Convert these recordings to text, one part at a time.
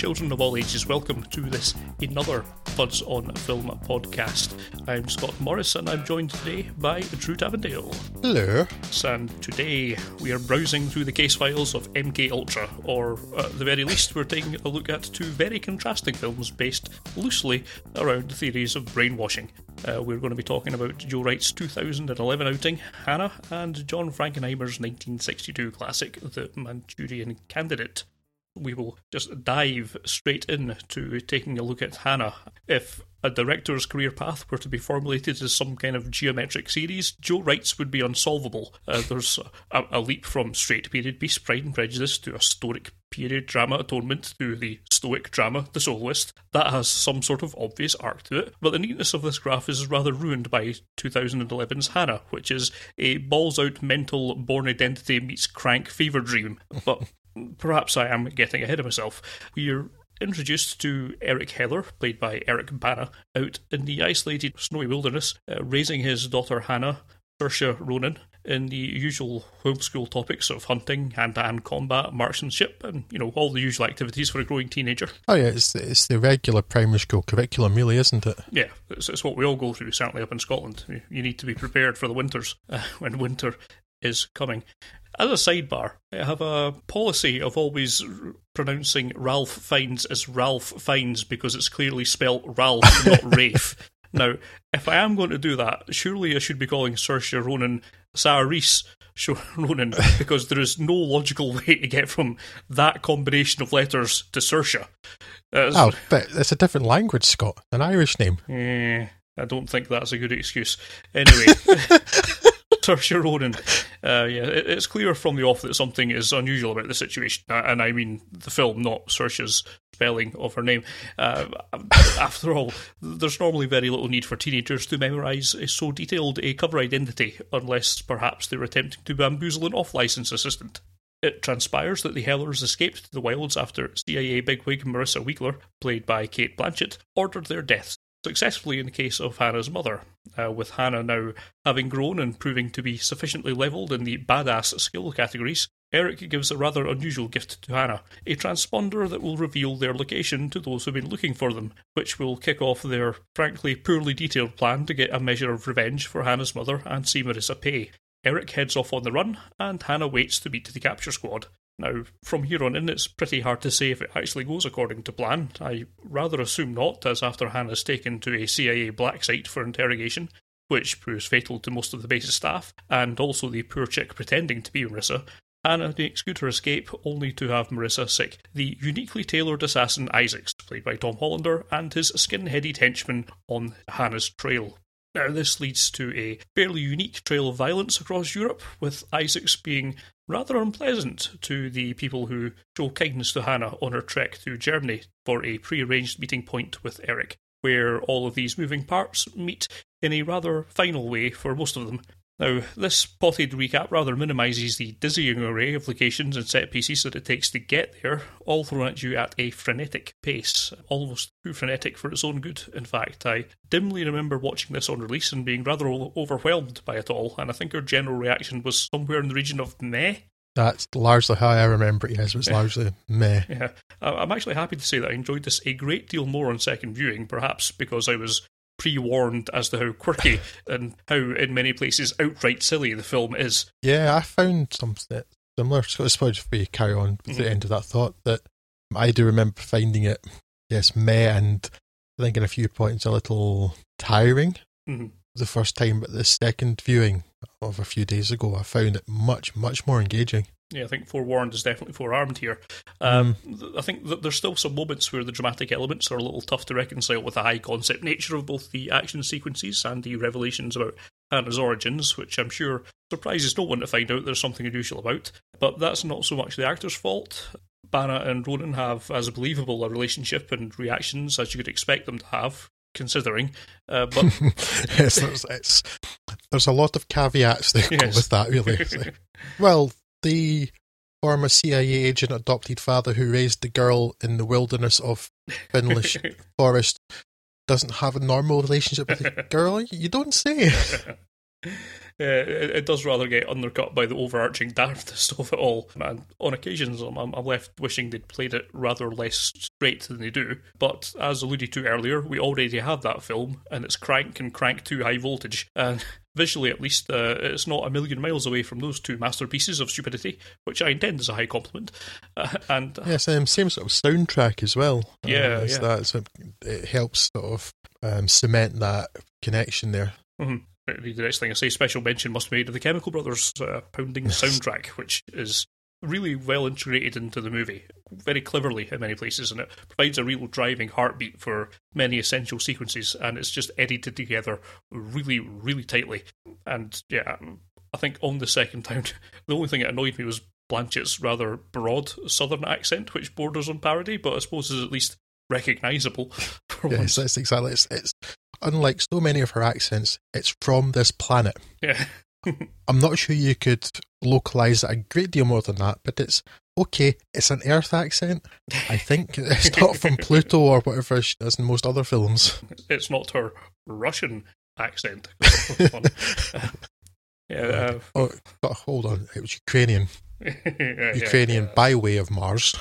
children of all ages, welcome to this another Fuds on Film podcast. I'm Scott Morris and I'm joined today by Drew Tavendale. Hello. And today we are browsing through the case files of MK Ultra, or at the very least, we're taking a look at two very contrasting films based loosely around the theories of brainwashing. Uh, we're going to be talking about Joe Wright's 2011 outing, Hannah, and John Frankenheimer's 1962 classic, The Manchurian Candidate we will just dive straight in to taking a look at Hannah. If a director's career path were to be formulated as some kind of geometric series, Joe Wright's would be unsolvable. Uh, there's a, a, leap from straight period piece Pride and Prejudice to a stoic period drama Atonement to the stoic drama The Soloist. That has some sort of obvious arc to it, but the neatness of this graph is rather ruined by 2011's Hannah, which is a balls out mental Bourne Identity meets crank fever dream. But perhaps I am getting ahead of myself. We're introduced to Eric Heller, played by Eric Bana, out in the isolated snowy wilderness, uh, raising his daughter Hannah, Saoirse Ronan, in the usual homeschool topics of hunting, hand-to-hand combat, marksmanship, and you know all the usual activities for a growing teenager. Oh yeah, it's it's the regular primary school curriculum, really, isn't it? Yeah, it's, it's what we all go through. Certainly up in Scotland, you need to be prepared for the winters uh, when winter is coming. As a sidebar, I have a policy of always pronouncing Ralph Fiennes as Ralph Fiennes because it's clearly spelled Ralph, not Rafe. Now, if I am going to do that, surely I should be calling Saoirse Ronan Saoirse Ronan because there is no logical way to get from that combination of letters to Saoirse. Uh, oh, but it's a different language, Scott. An Irish name. Eh, I don't think that's a good excuse. Anyway. Saoirse Ronan. Uh, yeah, it, it's clear from the off that something is unusual about the situation, and I mean the film, not Saoirse's spelling of her name. Uh, after all, there's normally very little need for teenagers to memorise so detailed a cover identity, unless perhaps they're attempting to bamboozle an off-license assistant. It transpires that the Hellers escaped to the wilds after CIA bigwig Marissa Wiegler, played by Cate Blanchett, ordered their deaths successfully in the case of Hannah's mother, uh, with Hannah now having grown and proving to be sufficiently levelled in the badass skill categories. Eric gives a rather unusual gift to Hannah, a transponder that will reveal their location to those who've been looking for them, which will kick off their frankly poorly detailed plan to get a measure of revenge for Hannah's mother and see Marissa pay. Eric heads off on the run, and Hannah waits to meet the capture squad. Now, from here on in, it's pretty hard to say if it actually goes according to plan. I rather assume not, as after Hannah's taken to a CIA black site for interrogation, which proves fatal to most of the base's staff, and also the poor chick pretending to be Marissa, Hannah makes good her escape, only to have Marissa sic. The uniquely tailored assassin Isaacs, played by Tom Hollander, and his skin headed henchman on Hannah's trail. Now, this leads to a fairly unique trail of violence across Europe, with Isaacs being rather unpleasant to the people who show kindness to Hannah on her trek through Germany for a pre arranged meeting point with Eric, where all of these moving parts meet in a rather final way for most of them. Now, this potted recap rather minimises the dizzying array of locations and set pieces that it takes to get there, all thrown at you at a frenetic pace, almost too frenetic for its own good. In fact, I dimly remember watching this on release and being rather overwhelmed by it all, and I think our general reaction was somewhere in the region of meh. That's largely how I remember it, yes, it was largely meh. Yeah. I'm actually happy to say that I enjoyed this a great deal more on second viewing, perhaps because I was pre warned as to how quirky and how, in many places, outright silly the film is. Yeah, I found something similar. So I suppose if we carry on with mm-hmm. the end of that thought, that I do remember finding it, yes, meh, and I think in a few points a little tiring. Mm-hmm. The first time, but the second viewing of a few days ago, I found it much, much more engaging. Yeah, I think forewarned is definitely forearmed here. Um, mm. I think that there's still some moments where the dramatic elements are a little tough to reconcile with the high concept nature of both the action sequences and the revelations about Hannah's origins, which I'm sure surprises no one to find out there's something unusual about. But that's not so much the actor's fault. Bana and Ronan have as believable a relationship and reactions as you could expect them to have, considering. Uh, but yes, there's, there's a lot of caveats there yes. with that, really. well, the former CIA agent adopted father who raised the girl in the wilderness of Finnish forest doesn't have a normal relationship with the girl? You don't say. it, it, does rather get undercut by the overarching daftness of it all. And on occasions, I'm, I'm left wishing they'd played it rather less straight than they do. But as alluded to earlier, we already have that film, and it's Crank and Crank 2 High Voltage. And visually at least, uh, it's not a million miles away from those two masterpieces of stupidity, which I intend as a high compliment. Uh, and uh, yes, um, same sort of soundtrack as well. Yeah, uh, yeah. That, so it helps sort of um, cement that connection there. Mm-hmm. The next thing I say, special mention must be made of the Chemical Brothers uh, pounding soundtrack, which is really well integrated into the movie, very cleverly in many places, and it provides a real driving heartbeat for many essential sequences, and it's just edited together really, really tightly. And yeah, I think on the second time, the only thing that annoyed me was Blanchett's rather broad southern accent, which borders on parody, but I suppose is at least recognisable. yes, that's exactly. It's, it's unlike so many of her accents. It's from this planet. Yeah. I'm not sure you could localize it a great deal more than that, but it's okay. It's an Earth accent. I think it's not from Pluto or whatever she does in most other films. It's not her Russian accent. yeah. Uh, oh, hold on. It was Ukrainian. yeah, Ukrainian yeah. by way of Mars.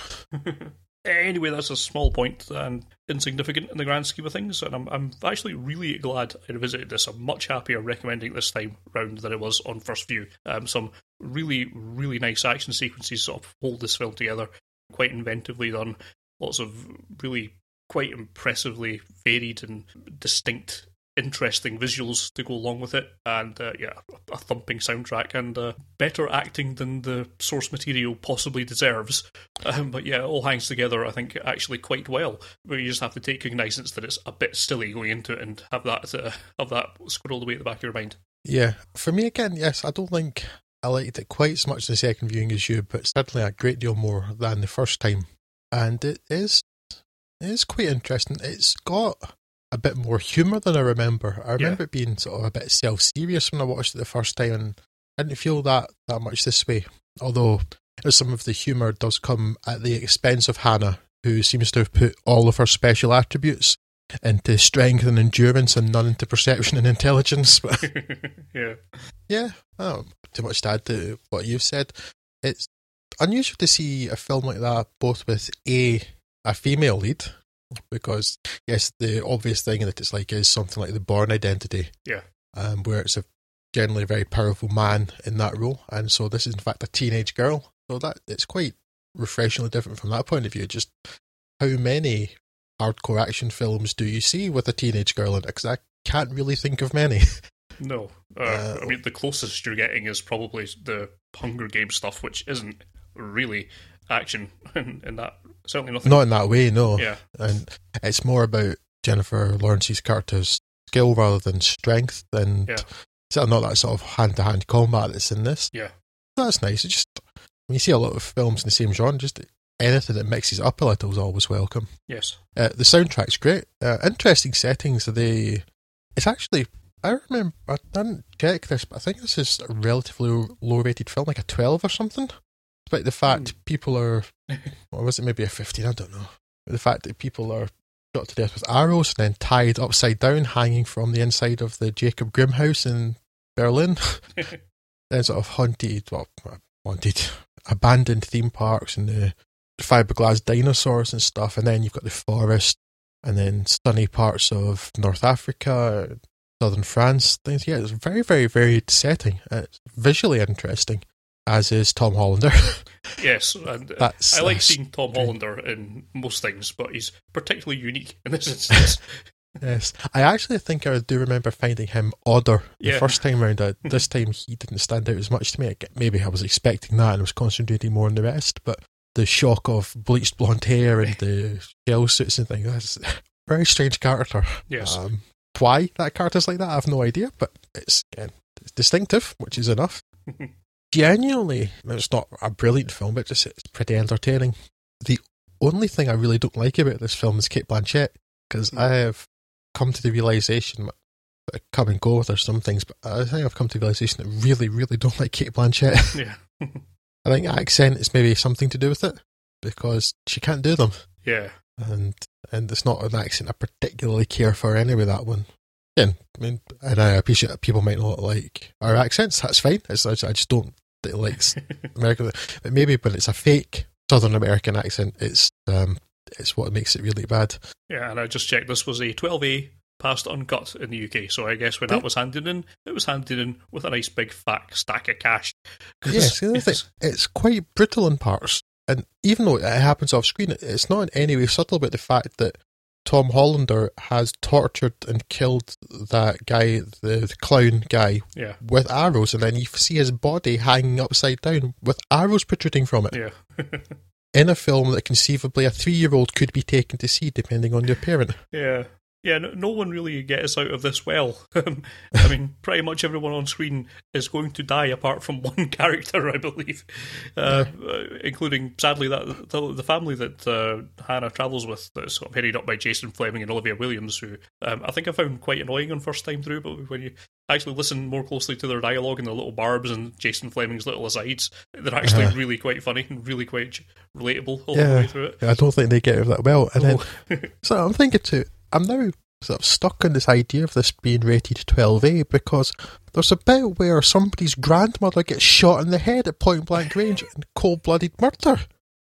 Anyway, that's a small point and insignificant in the grand scheme of things, and I'm, I'm actually really glad I revisited this. I'm much happier recommending this time round than it was on first view. Um, some really, really nice action sequences sort of hold this film together, quite inventively done. Lots of really quite impressively varied and distinct interesting visuals to go along with it, and uh, yeah, a thumping soundtrack and uh, better acting than the source material possibly deserves. Um, but yeah, it all hangs together, I think, actually quite well. But you just have to take cognizance that it's a bit silly going into it and have that uh, have that squirreled away at the back of your mind. Yeah, for me again, yes, I don't think I liked it quite as much the second viewing as you, but certainly a great deal more than the first time. And it is it is quite interesting. It's got a bit more humour than I remember. I remember Yeah. it being sort of a bit self serious when I watched it the first time, and I didn't feel that that much this way. Although some of the humour does come at the expense of Hannah, who seems to have put all of her special attributes into strength and endurance, and none into perception and intelligence. But yeah, yeah, oh, too much to add to what you've said. It's unusual to see a film like that both with a a female lead because yes, the obvious thing that it's like is something like the Bourne Identity, yeah, um, where it's a generally very powerful man in that role, and so this is in fact a teenage girl. So that it's quite refreshingly different from that point of view. Just how many hardcore action films do you see with a teenage girl in it? Because I can't really think of many. no. Uh, Uh, I mean, the closest you're getting is probably the Hunger Games stuff, which isn't really action in, in that. Certainly nothing. Not in that way, no. Yeah, and it's more about Jennifer Lawrence's character's skill rather than strength, and Yeah. so not that sort of hand to hand combat that's in this. yeah, That's nice. It just when you see a lot of films in the same genre, just anything that mixes up a little is always welcome. yes. Uh, the soundtrack's great. Uh, interesting settings. They, it's actually. I remember. I didn't check this, but I think this is a relatively low rated film, like a twelve or something. Despite the fact people are, or was it maybe a fifteen? I don't know. But the fact that people are shot to death with arrows and then tied upside down, hanging from the inside of the Jacob Grimm house in Berlin, then sort of haunted, well, haunted, abandoned theme parks and the fiberglass dinosaurs and stuff, and then you've got the forest, and then sunny parts of North Africa, southern France. Things, yeah, it's very, very varied setting. It's visually interesting, as is Tom Hollander. Yes, and uh, That's I like that's seeing Tom. Hollander in most things, but he's particularly unique in this instance. Yes, I actually think I do remember finding him odder the Yeah. first time round. Uh, This time he didn't stand out as much to me. Maybe I was expecting that and was concentrating more on the rest. But the shock of bleached blonde hair and the shell suits and things, that's a very strange character. yes, Um, why that character's like that, I have no idea. But it's, again, it's distinctive, which is enough. Genuinely, it's not a brilliant film, but just it's pretty entertaining. The only thing I really don't like about this film is Cate Blanchett because mm. I have come to the realization that come and go with her some things, but I think I've come to the realization that I really, really don't like Cate Blanchett. yeah, I think accent is maybe something to do with it because she can't do them, yeah. and and it's not an accent I particularly care for anyway. That one, I mean, and I appreciate that people might not like our accents. That's fine. It's, I just don't like American. But maybe when it's a fake Southern American accent, it's um, it's what makes it really bad. Yeah, and I just checked. This was a 12A passed uncut in the UK. So I guess when that was handed in, it was handed in with a nice big fat stack of cash. Yes, yeah, it's, it's quite brittle in parts. And even though it happens off screen, it's not in any way subtle about the fact that Tom Hollander has tortured and killed that guy, the, the clown guy, yeah. with arrows, and then you see his body hanging upside down with arrows protruding from it. Yeah. in a film that conceivably a three year old could be taken to see, depending on their parent. Yeah yeah, no, no, one really gets out of this well. I mean, pretty much everyone on screen is going to die apart from one character, I believe, uh, uh, including sadly that the, the family that uh, Hannah travels with, that's sort of headed up by Jason Flemyng and Olivia Williams, who um, I think I found quite annoying on first time through. But when you actually listen more closely to their dialogue and the little barbs and Jason Flemyng's little asides, they're actually uh-huh. really quite funny and really quite relatable all yeah, the way through it. I don't think they get it that well. And oh. then, so I'm thinking too I'm now sort of stuck on this idea of this being rated 12A because there's a bit where somebody's grandmother gets shot in the head at point blank range in cold blooded murder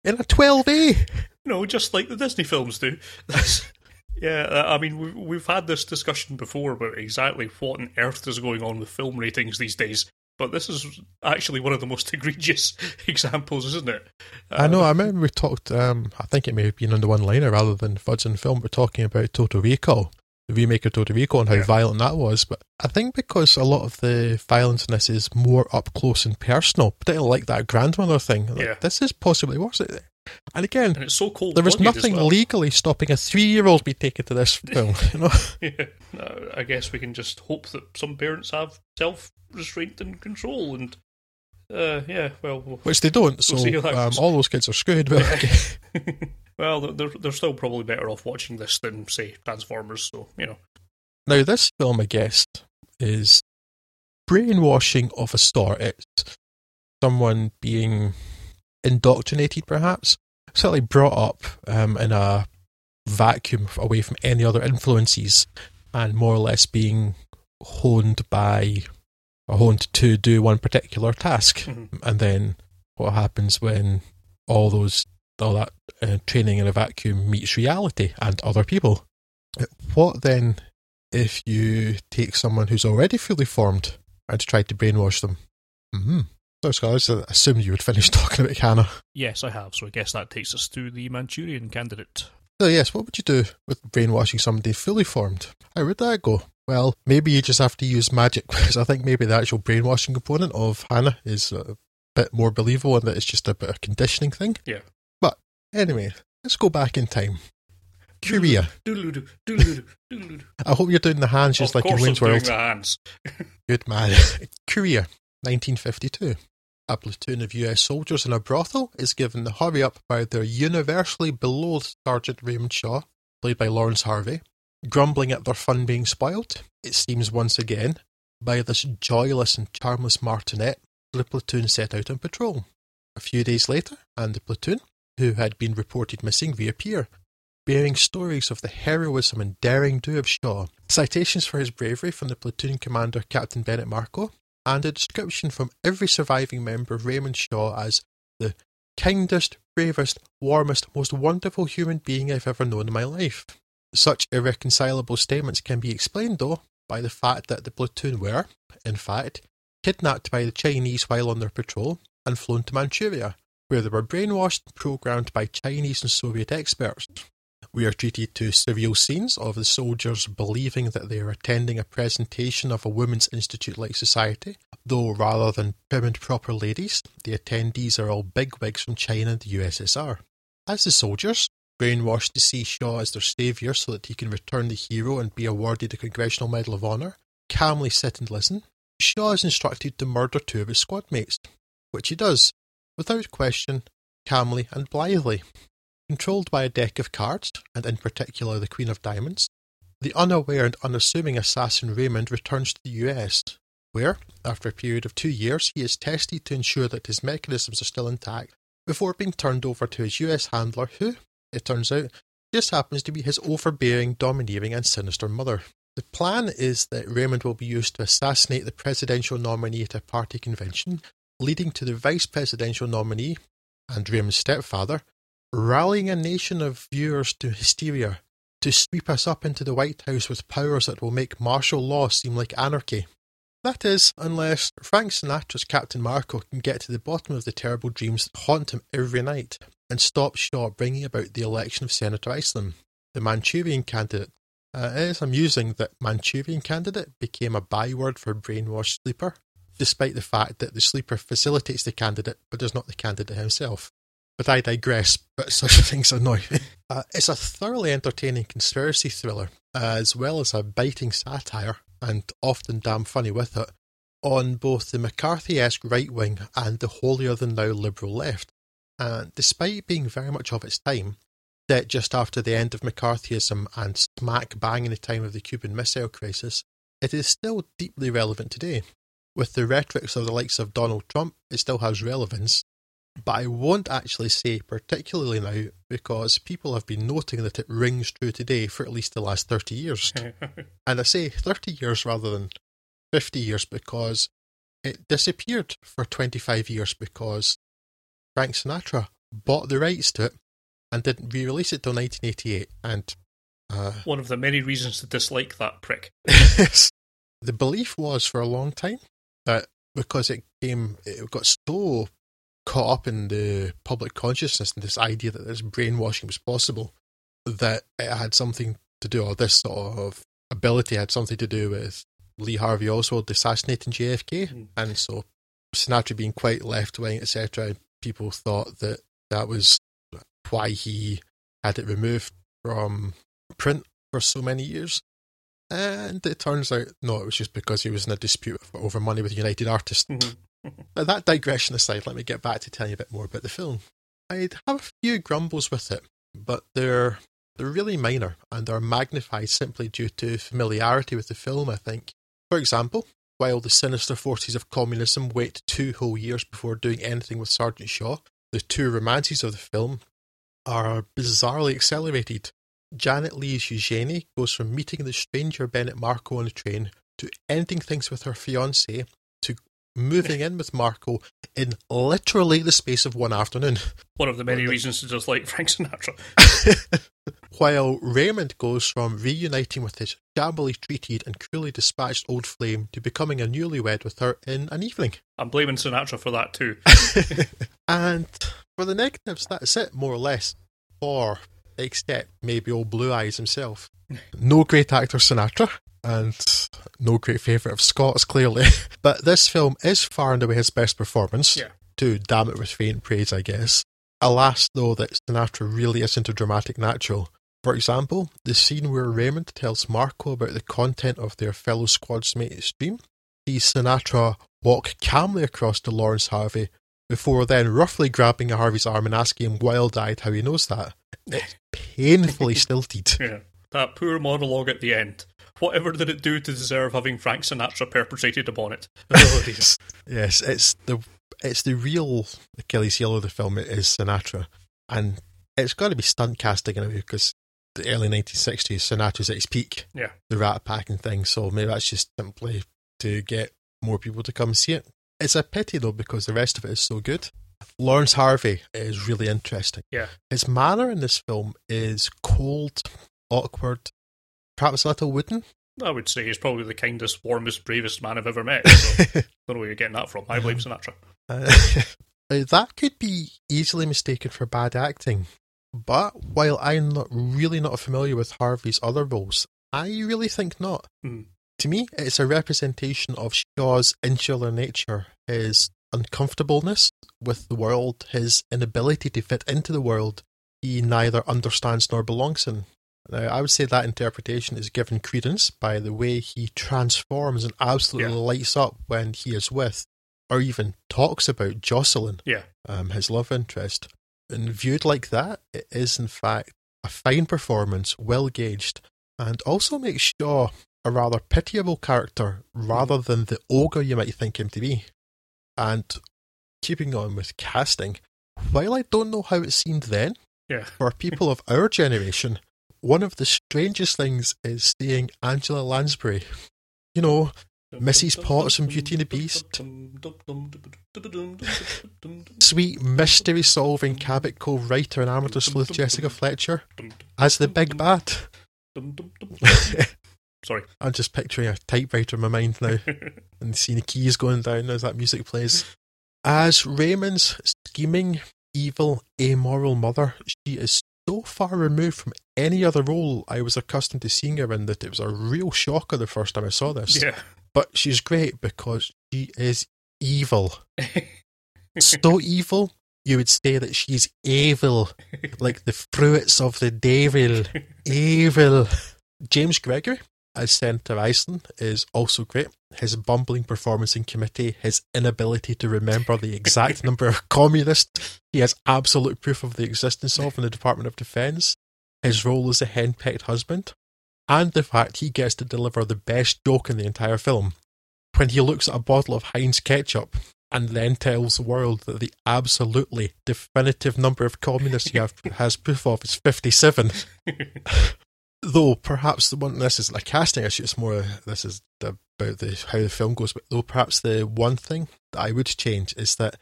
in a 12A. No, just like the Disney films do. yeah, uh, I mean, we've, we've had this discussion before about exactly what on earth is going on with film ratings these days. But this is actually one of the most egregious examples, isn't it? I know. I um, remember we talked. Um, I think it may have been under one-liner rather than Fuds in Film. We're talking about Total Recall, the remake of Total Recall, and how yeah. violent that was. But I think because a lot of the violence in this is more up close and personal, particularly like that grandmother thing. Yeah. this is possibly worse. And again, and it's so cold. There was nothing well. legally stopping a three-year-old being taken to this film. You know. yeah. I guess we can just hope that some parents have self-restraint and control, and uh, yeah, well, we'll, which they don't. So we'll um, all those kids are screwed. Well, they're they're still probably better off watching this than say Transformers. So you know. Now this film, I guess, is brainwashing of a sort. It's someone being indoctrinated, perhaps, certainly brought up um, in a vacuum away from any other influences, and more or less being honed by or honed to do one particular task. Mm-hmm. And then what happens when all those all that uh, training in a vacuum meets reality and other people? What then if you take someone who's already fully formed and try to brainwash them? Mm-hmm. So, Scott, I assumed you would finish talking about Hannah. Yes, I have. So I guess that takes us to the Manchurian candidate. So, yes, what would you do with brainwashing somebody fully formed? How would that go? Well, maybe you just have to use magic because I think maybe the actual brainwashing component of Hannah is a bit more believable and that it's just a bit of conditioning thing. Yeah. But anyway, let's go back in time. Korea. I hope you're doing the hands just of like in Wayne's World. the hands. Good man. Korea, 1952. A platoon of US soldiers in a brothel is given the hurry up by their universally beloved Sergeant Raymond Shaw, played by Laurence Harvey. Grumbling at their fun being spoiled, it seems once again, by this joyless and charmless martinet, the platoon set out on patrol. A few days later, and the platoon, who had been reported missing, reappear, bearing stories of the heroism and daring do of Shaw, citations for his bravery from the platoon commander Captain Bennett Marco, and a description from every surviving member of Raymond Shaw as the kindest, bravest, warmest, most wonderful human being I've ever known in my life. Such irreconcilable statements can be explained, though, by the fact that the platoon were, in fact, kidnapped by the Chinese while on their patrol and flown to Manchuria, where they were brainwashed and programmed by Chinese and Soviet experts. We are treated to surreal scenes of the soldiers believing that they are attending a presentation of a women's institute like society, though rather than prim and proper ladies, the attendees are all bigwigs from China and the USSR. As the soldiers, brainwashed to see Shaw as their saviour so that he can return the hero and be awarded the Congressional Medal of Honour, calmly sit and listen, Shaw is instructed to murder two of his squad mates, which he does, without question, calmly and blithely. Controlled by a deck of cards, and in particular the Queen of Diamonds, the unaware and unassuming assassin Raymond returns to the US, where, after a period of two years, he is tested to ensure that his mechanisms are still intact before being turned over to his US handler, who, it turns out, just happens to be his overbearing, domineering, and sinister mother. The plan is that Raymond will be used to assassinate the presidential nominee at a party convention, leading to the vice presidential nominee and Raymond's stepfather rallying a nation of viewers to hysteria to sweep us up into the White House with powers that will make martial law seem like anarchy. That is, unless Frank Sinatra's Captain Marco can get to the bottom of the terrible dreams that haunt him every night and stop short bringing about the election of Senator Iselin, the Manchurian candidate. Uh, it is amusing that Manchurian candidate became a byword for brainwashed sleeper, despite the fact that the sleeper facilitates the candidate but does not the candidate himself. But I digress, but such things annoy me. Uh, it's a thoroughly entertaining conspiracy thriller, as well as a biting satire, and often damn funny with it, on both the McCarthy esque right wing and the holier than thou liberal left. And despite being very much of its time, set just after the end of McCarthyism and smack bang in the time of the Cuban Missile Crisis, it is still deeply relevant today. With the rhetorics of the likes of Donald Trump, it still has relevance, but I won't actually say particularly now because people have been noting that it rings true today for at least the last 30 years. and I say 30 years rather than 50 years because it disappeared for 25 years because Frank Sinatra bought the rights to it and didn't re release it till 1988. And uh, one of the many reasons to dislike that prick. the belief was for a long time that because it came, it got so caught up in the public consciousness and this idea that this brainwashing was possible, that it had something to do, or this sort of ability had something to do with Lee Harvey Oswald assassinating JFK. Mm. And so Sinatra being quite left wing, etc., people thought that that was why he had it removed from print for so many years. And it turns out, no, it was just because he was in a dispute over money with United Artists. Mm-hmm. But that digression aside, let me get back to telling you a bit more about the film. I'd have a few grumbles with it, but they're they're really minor and are magnified simply due to familiarity with the film, I think. For example, while the sinister forces of communism wait two whole years before doing anything with Sergeant Shaw, the two romances of the film are bizarrely accelerated. Janet Leigh's Eugenie goes from meeting the stranger Bennett Marco on the train to ending things with her fiance moving in with Marco in literally the space of one afternoon. One of the many reasons to dislike Frank Sinatra. While Raymond goes from reuniting with his shabbily treated and cruelly dispatched old flame to becoming a newlywed with her in an evening. I'm blaming Sinatra for that too. and for the negatives, that's it, more or less. Or, except maybe old Blue Eyes himself. No great actor Sinatra, and no great favourite of Scott's, clearly. but this film is far and away his best performance. Yeah. To damn it with faint praise, I guess. Alas, though, that Sinatra really isn't a dramatic natural. For example, the scene where Raymond tells Marco about the content of their fellow squadsmate's dream sees Sinatra walk calmly across to Laurence Harvey before then roughly grabbing Harvey's arm and asking him wild eyed how he knows that. It's painfully stilted. Yeah. That poor monologue at the end. Whatever did it do to deserve having Frank Sinatra perpetrated upon it? Oh, yes, it's the it's the real Achilles heel of the film. It is Sinatra, and it's got to be stunt casting in a way because the early 1960s, Sinatra's at his peak. Yeah, the Rat Pack and things. So maybe that's just simply to get more people to come see it. It's a pity though because the rest of it is so good. Laurence Harvey is really interesting. Yeah, his manner in this film is cold, awkward, perhaps a little wooden. I would say he's probably the kindest, warmest, bravest man I've ever met. So don't know where you're getting that from. I blame Sinatra. Uh, that could be easily mistaken for bad acting. But while I'm not really not familiar with Harvey's other roles, I really think not. Mm. To me, it's a representation of Shaw's insular nature, his uncomfortableness with the world, his inability to fit into the world he neither understands nor belongs in. Now, I would say that interpretation is given credence by the way he transforms and absolutely yeah. lights up when he is with, or even talks about Jocelyn, yeah. um, his love interest. And viewed like that, it is in fact a fine performance, well gauged, and also makes Shaw a rather pitiable character rather mm. than the ogre you might think him to be. And keeping on with casting, while I don't know how it seemed then, yeah. for people of our generation, one of the strangest things is seeing Angela Lansbury. You know, Mrs. Potts from Beauty and the Beast. Sweet mystery solving Cabot Cove writer and amateur sleuth Jessica Fletcher as the big bad. Sorry. I'm just picturing a typewriter in my mind now and seeing the keys going down as that music plays. As Raymond's scheming, evil, amoral mother, she is far removed from any other role I was accustomed to seeing her in that it was a real shocker the first time I saw this. Yeah. But she's great because she is evil. so evil, you would say that she's evil, like the fruits of the devil. evil. James Gregory as Senator Iselin is also great. His bumbling performance in committee, his inability to remember the exact number of communists he has absolute proof of the existence of in the Department of Defence, his role as a henpecked husband, and the fact he gets to deliver the best joke in the entire film when he looks at a bottle of Heinz ketchup and then tells the world that the absolutely definitive number of communists he have, has proof of is 57. though perhaps the one, this isn't a casting issue, it's more, this is about the how the film goes, but though perhaps the one thing that I would change is that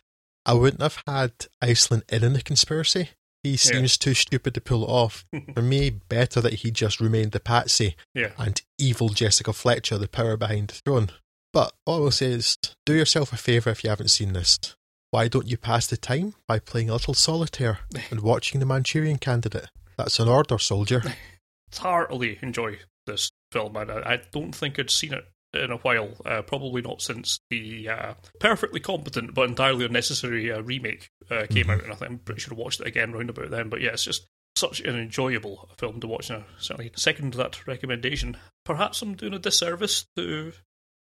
I wouldn't have had Iselin in in the conspiracy. He seems too stupid to pull it off. For me, better that he just remained the patsy Yeah. and evil Jessica Fletcher, the power behind the throne. But all I will say is, do yourself a favour if you haven't seen this. Why don't you pass the time by playing a little solitaire and watching The Manchurian Candidate? That's an order, soldier. Heartily enjoy this film, and I, I don't think I'd seen it in a while. Uh, probably not since the uh, perfectly competent but entirely unnecessary uh, remake uh, came out, and I think I'm pretty sure I watched it again round about then. But yeah, it's just such an enjoyable film to watch. And I certainly second that recommendation. Perhaps I'm doing a disservice to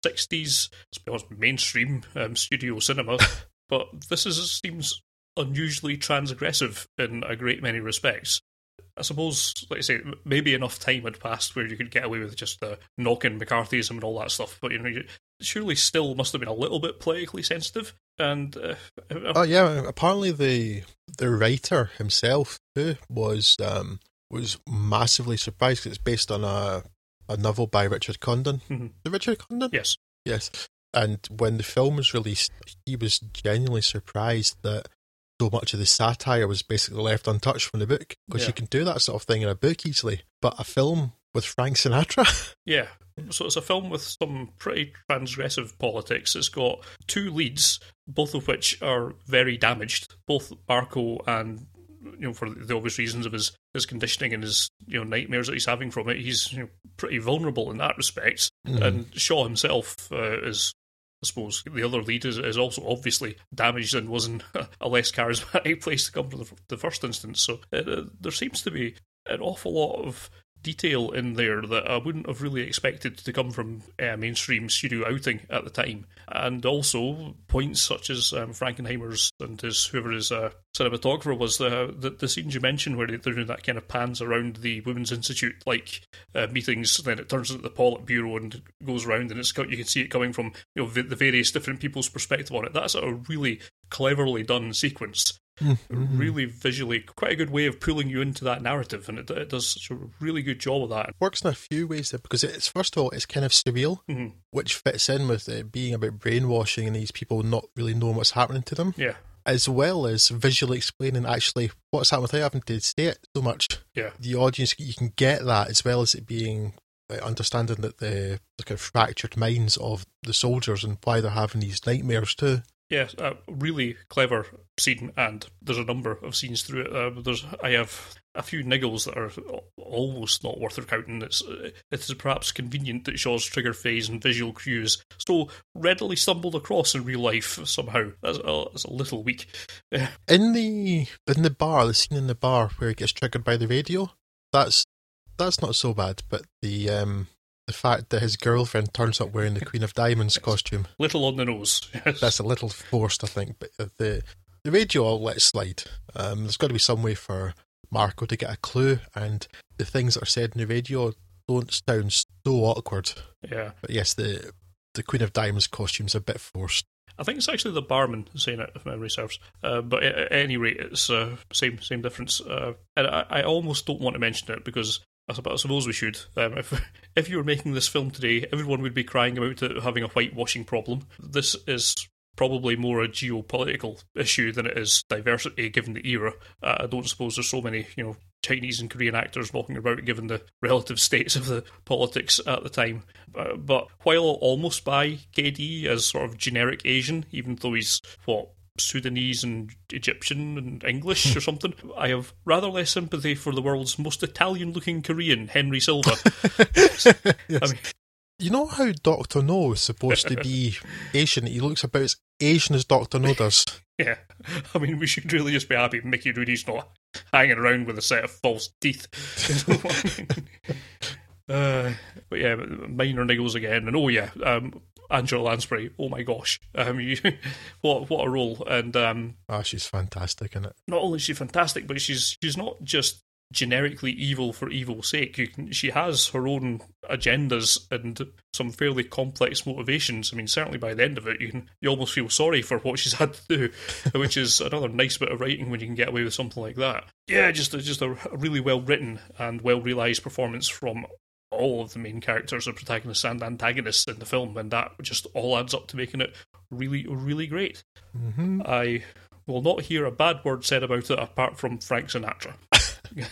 60s, let's be honest, mainstream um, studio cinema, but this is seems unusually transgressive in a great many respects. I suppose, like I say, maybe enough time had passed where you could get away with just the knocking McCarthyism and all that stuff. But you know, you surely still must have been a little bit politically sensitive. And uh, Oh yeah, apparently the the writer himself too was um, was massively surprised 'cause it's based on a a novel by Richard Condon. Mhm. The Richard Condon? yes, Yes. And when the film was released, he was genuinely surprised that so much of the satire was basically left untouched from the book because Yeah. you can do that sort of thing in a book easily. But a film with Frank Sinatra, yeah. So it's a film with some pretty transgressive politics. It's got two leads, both of which are very damaged. Both Marco and you know, for the obvious reasons of his, his conditioning and his you know nightmares that he's having from it, he's you know, pretty vulnerable in that respect. Mhm. And Shaw himself uh, is, I suppose, the other lead is, is also obviously damaged and was in a less charismatic place to come from the, the first instance. So uh, there seems to be an awful lot of detail in there that I wouldn't have really expected to come from a mainstream studio outing at the time. And also points such as um, Frankenheimer's and his whoever his uh, cinematographer was the, the the scenes you mentioned where they're doing that kind of pans around the Women's Institute like uh, meetings, then it turns into the Politburo and goes around, and it's co- you can see it coming from you know the, the various different people's perspective on it. That's a really cleverly done sequence Mm-hmm. really visually quite a good way of pulling you into that narrative, and it, it does such a really good job of that. It works in a few ways there because it's first of all it's kind of surreal, Mhm. which fits in with it being about brainwashing and these people not really knowing what's happening to them, Yeah, as well as visually explaining actually what's happening without having to say it so much. yeah, the audience you can get that as well as it being uh, understanding that the, the kind of fractured minds of the soldiers and why they're having these nightmares too. Yeah. A really clever scene, and there's a number of scenes through it. Uh, there's I have a few niggles that are almost not worth recounting. It's uh, it is perhaps convenient that Shaw's trigger phase and visual cues so readily stumbled across in real life somehow. That's a, that's a little weak. In the in the bar, the scene in the bar where he gets triggered by the radio, that's that's not so bad. But the um the fact that his girlfriend turns up wearing the Queen of Diamonds costume, little on the nose. Yes. that's a little forced, I think. But the the radio I'll let slide. Um, there's got to be some way for Marco to get a clue, and the things that are said in the radio don't sound so awkward. yeah. But yes, the the Queen of Diamonds costume's a bit forced. I think it's actually the barman saying it, if memory serves. Uh, but at, at any rate, it's uh, same same difference. Uh, and I, I almost don't want to mention it because I suppose we should. Um, if if you were making this film today, everyone would be crying about it having a whitewashing problem. This is probably more a geopolitical issue than it is diversity given the era. Uh, I don't suppose there's so many, you know, Chinese and Korean actors walking about given the relative states of the politics at the time. Uh, but while almost buy Khigh Dhiegh as sort of generic Asian, even though he's, what, Sudanese and Egyptian and English hmm. or something. I have rather less sympathy for the world's most Italian looking Korean, Henry Silva. yes. I mean, you know how Doctor No is supposed to be Asian? He looks about as Asian as Doctor No does. yeah, I mean, we should really just be happy Mickey Rooney's not hanging around with a set of false teeth. uh, but yeah, minor niggles again, and oh yeah, um, Angela Lansbury. Oh my gosh, um, you, what what a role! And um, oh, she's fantastic in it. Not only is she fantastic, but she's she's not just generically evil for evil's sake. Can, she has her own agendas and some fairly complex motivations. I mean, certainly by the end of it, you can you almost feel sorry for what she's had to do, which is another nice bit of writing when you can get away with something like that. Yeah, just just a really well written and well realised performance from all of the main characters are protagonists and antagonists in the film, and that just all adds up to making it really, really great. Mm-hmm. I will not hear a bad word said about it apart from Frank Sinatra,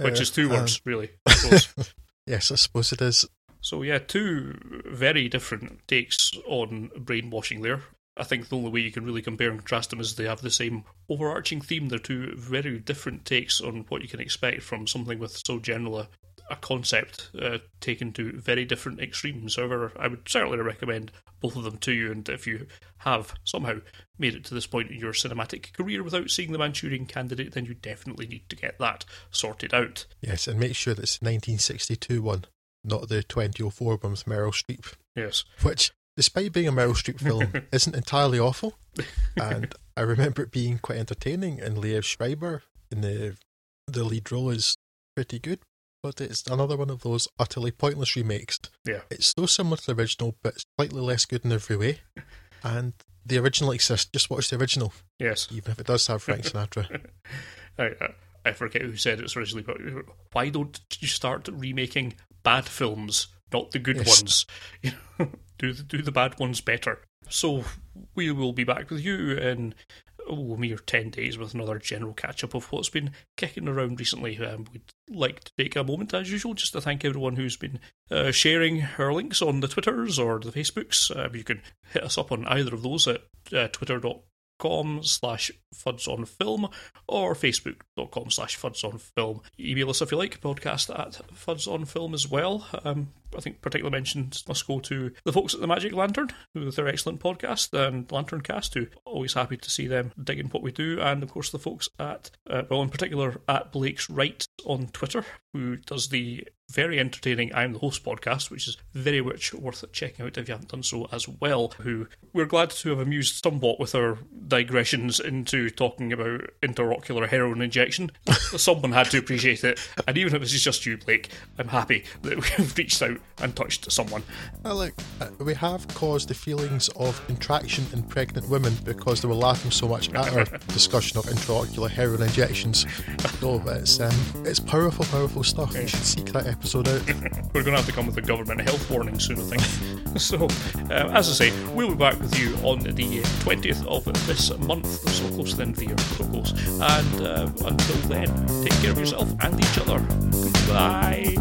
which is two uh, words, um, really. I yes, I suppose it is. So, yeah, two very different takes on brainwashing there. I think the only way you can really compare and contrast them is they have the same overarching theme. They're two very different takes on what you can expect from something with so general a a concept uh, taken to very different extremes. However, I would certainly recommend both of them to you. And if you have somehow made it to this point in your cinematic career without seeing The Manchurian Candidate, then you definitely need to get that sorted out. Yes, and make sure that's 1962 one, not the 2004 one with Meryl Streep. Yes. Which, despite being a Meryl Streep film, isn't entirely awful. And I remember it being quite entertaining, and Liev Schreiber in the the lead role is pretty good but it's another one of those utterly pointless remakes. Yeah. It's so similar to the original, but slightly less good in every way. And the original exists. Just watch the original. Yes. Even if it does have Frank Sinatra. I, I forget who said it originally, but why don't you start remaking bad films, not the good yes. ones? You know, do the, do the bad ones better. So we will be back with you in oh, mere 10 days with another general catch up of what's been kicking around recently. Um, we'd like to take a moment, as usual, just to thank everyone who's been uh, sharing our links on the Twitters or the Facebooks. Um, you can hit us up on either of those at uh, twitter.com slash fuds on film or facebook.com slash fuds on film. Email us if you like, podcast at fuds on film as well. Um, I think particular mentions must go to the folks at the Magic Lantern with their excellent podcast and Lantern Cast, who always happy to see them digging what we do, and of course the folks at, uh, well, in particular at Blake's Right on Twitter, who does the very entertaining I'm the Host podcast, which is very much worth checking out if you haven't done so as well. Who we're glad to have amused somewhat with our digressions into talking about intraocular heroin injection. Someone had to appreciate it, and even if this is just you, Blake, I'm happy that we've reached out and touched someone. Well, look, uh, we have caused the feelings of contraction in pregnant women because they were laughing so much at our discussion of intraocular heroin injections. So it's um, it's powerful, powerful stuff. You should seek that episode out. We're going to have to come with a government health warning soon, I think. so, um, as I say, we'll be back with you on the 20th of this month, so close to the end of the year, so close. And uh, until then, take care of yourself and each other. Goodbye.